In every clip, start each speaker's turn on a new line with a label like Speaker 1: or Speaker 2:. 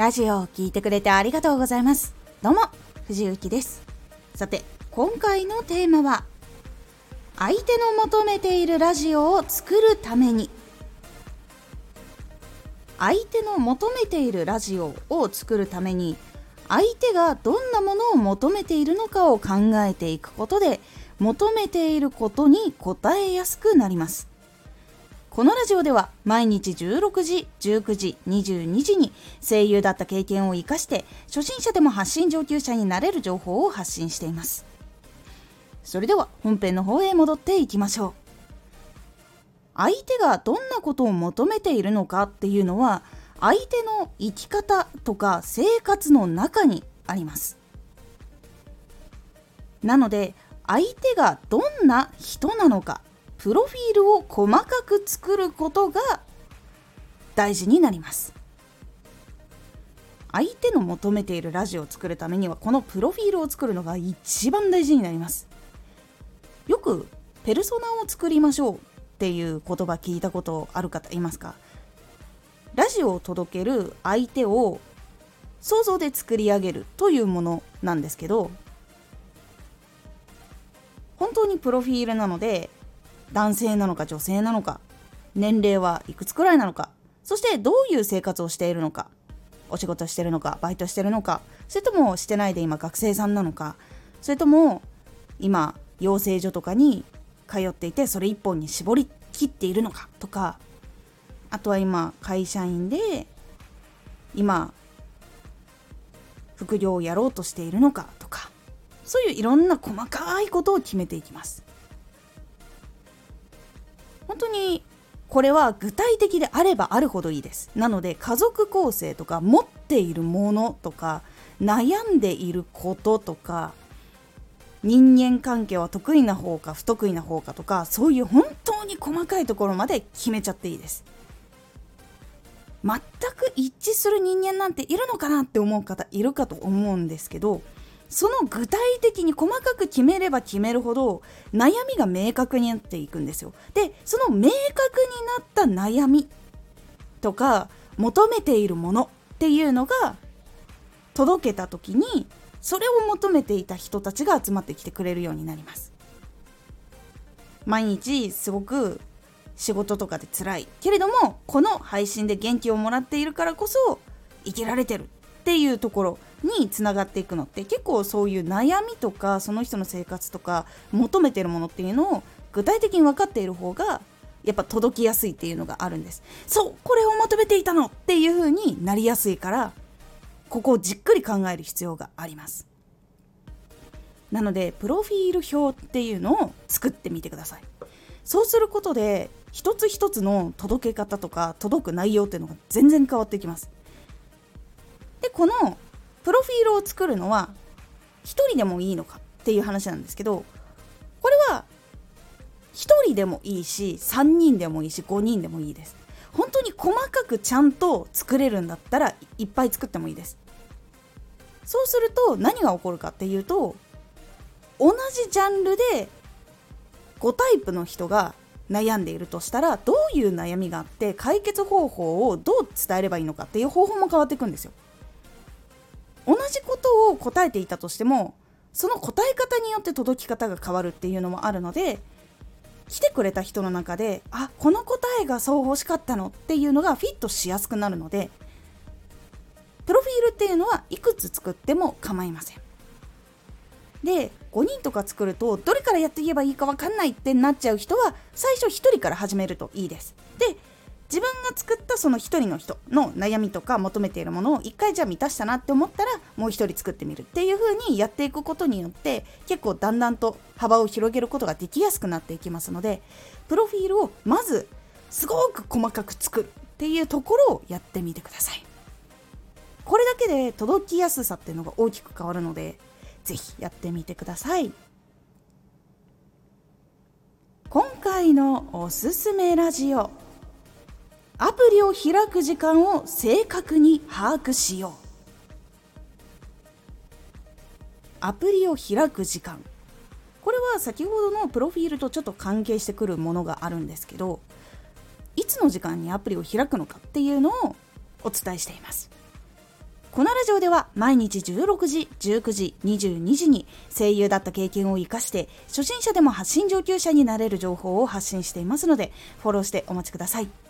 Speaker 1: ラジオを聴いてくれてありがとうございます。どうも藤幸です。さて今回のテーマは相手の求めているラジオを作るために。相手の求めているラジオを作るために相手がどんなものを求めているのかを考えていくことで求めていることに答えやすくなります。このラジオでは毎日16時、19時、22時に声優だった経験を生かして初心者でも発信上級者になれる情報を発信しています。それでは本編の方へ戻っていきましょう。相手がどんなことを求めているのかっていうのは相手の生き方とか生活の中にあります。なので相手がどんな人なのかプロフィールを細かく作ることが大事になります。相手の求めているラジオを作るためにはこのプロフィールを作るのが一番大事になります。よくペルソナを作りましょうっていう言葉聞いたことある方いますか？ラジオを届ける相手を想像で作り上げるというものなんですけど本当にプロフィールなので男性なのか女性なのか年齢はいくつくらいなのかそしてどういう生活をしているのかお仕事してるのかバイトしてるのかそれともしてないで今学生さんなのかそれとも今養成所とかに通っていてそれ一本に絞りきっているのかとかあとは今会社員で今副業をやろうとしているのかとかそういういろんな細かいことを決めていきます。当にこれは具体的であればあるほどいいです。なので家族構成とか持っているものとか悩んでいることとか人間関係は得意な方か不得意な方かとかそういう本当に細かいところまで決めちゃっていいです。全く一致する人間なんているのかなって思う方いるかと思うんですけどその具体的に細かく決めれば決めるほど悩みが明確になっていくんですよ。でその明確になった悩みとか求めているものっていうのが届けた時にそれを求めていた人たちが集まってきてくれるようになります。毎日すごく仕事とかで辛いけれどもこの配信で元気をもらっているからこそ生きられてるっていうところにつながっていくのって結構そういう悩みとかその人の生活とか求めてるものっていうのを具体的に分かっている方がやっぱ届きやすいっていうのがあるんです。そうこれを求めていたのっていう風になりやすいからここをじっくり考える必要があります。なのでプロフィール表っていうのを作ってみてください。そうすることで一つ一つの届け方とか届く内容っていうのが全然変わってきます。このプロフィールを作るのは1人でもいいのかっていう話なんですけどこれは1人でもいいし3人でもいいし5人でもいいです。本当に細かくちゃんと作れるんだったらいっぱい作ってもいいです。そうすると何が起こるかっていうと同じジャンルで5タイプの人が悩んでいるとしたらどういう悩みがあって解決方法をどう伝えればいいのかっていう方法も変わっていくんですよ。同じことを答えていたとしてもその答え方によって届き方が変わるっていうのもあるので来てくれた人の中であこの答えがそう欲しかったのっていうのがフィットしやすくなるのでプロフィールっていうのはいくつ作っても構いません。で5人とか作るとどれからやっていけばいいか分かんないってなっちゃう人は最初1人から始めるといいです。で自分が作ったその1人の人の悩みとか求めているものを1回じゃあ満たしたなって思ったらもう1人作ってみるっていう風にやっていくことによって結構だんだんと幅を広げることができやすくなっていきますのでプロフィールをまずすごく細かく作るっていうところをやってみてください。これだけで届きやすさっていうのが大きく変わるので是非やってみてください。今回のおすすめラジオ。アプリを開く時間を正確に把握しよう。アプリを開く時間。これは先ほどのプロフィールとちょっと関係してくるものがあるんですけどいつの時間にアプリを開くのかっていうのをお伝えしています。このラジオでは毎日16時、19時、22時に声優だった経験を活かして初心者でも発信上級者になれる情報を発信していますのでフォローしてお待ちください。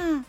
Speaker 1: lah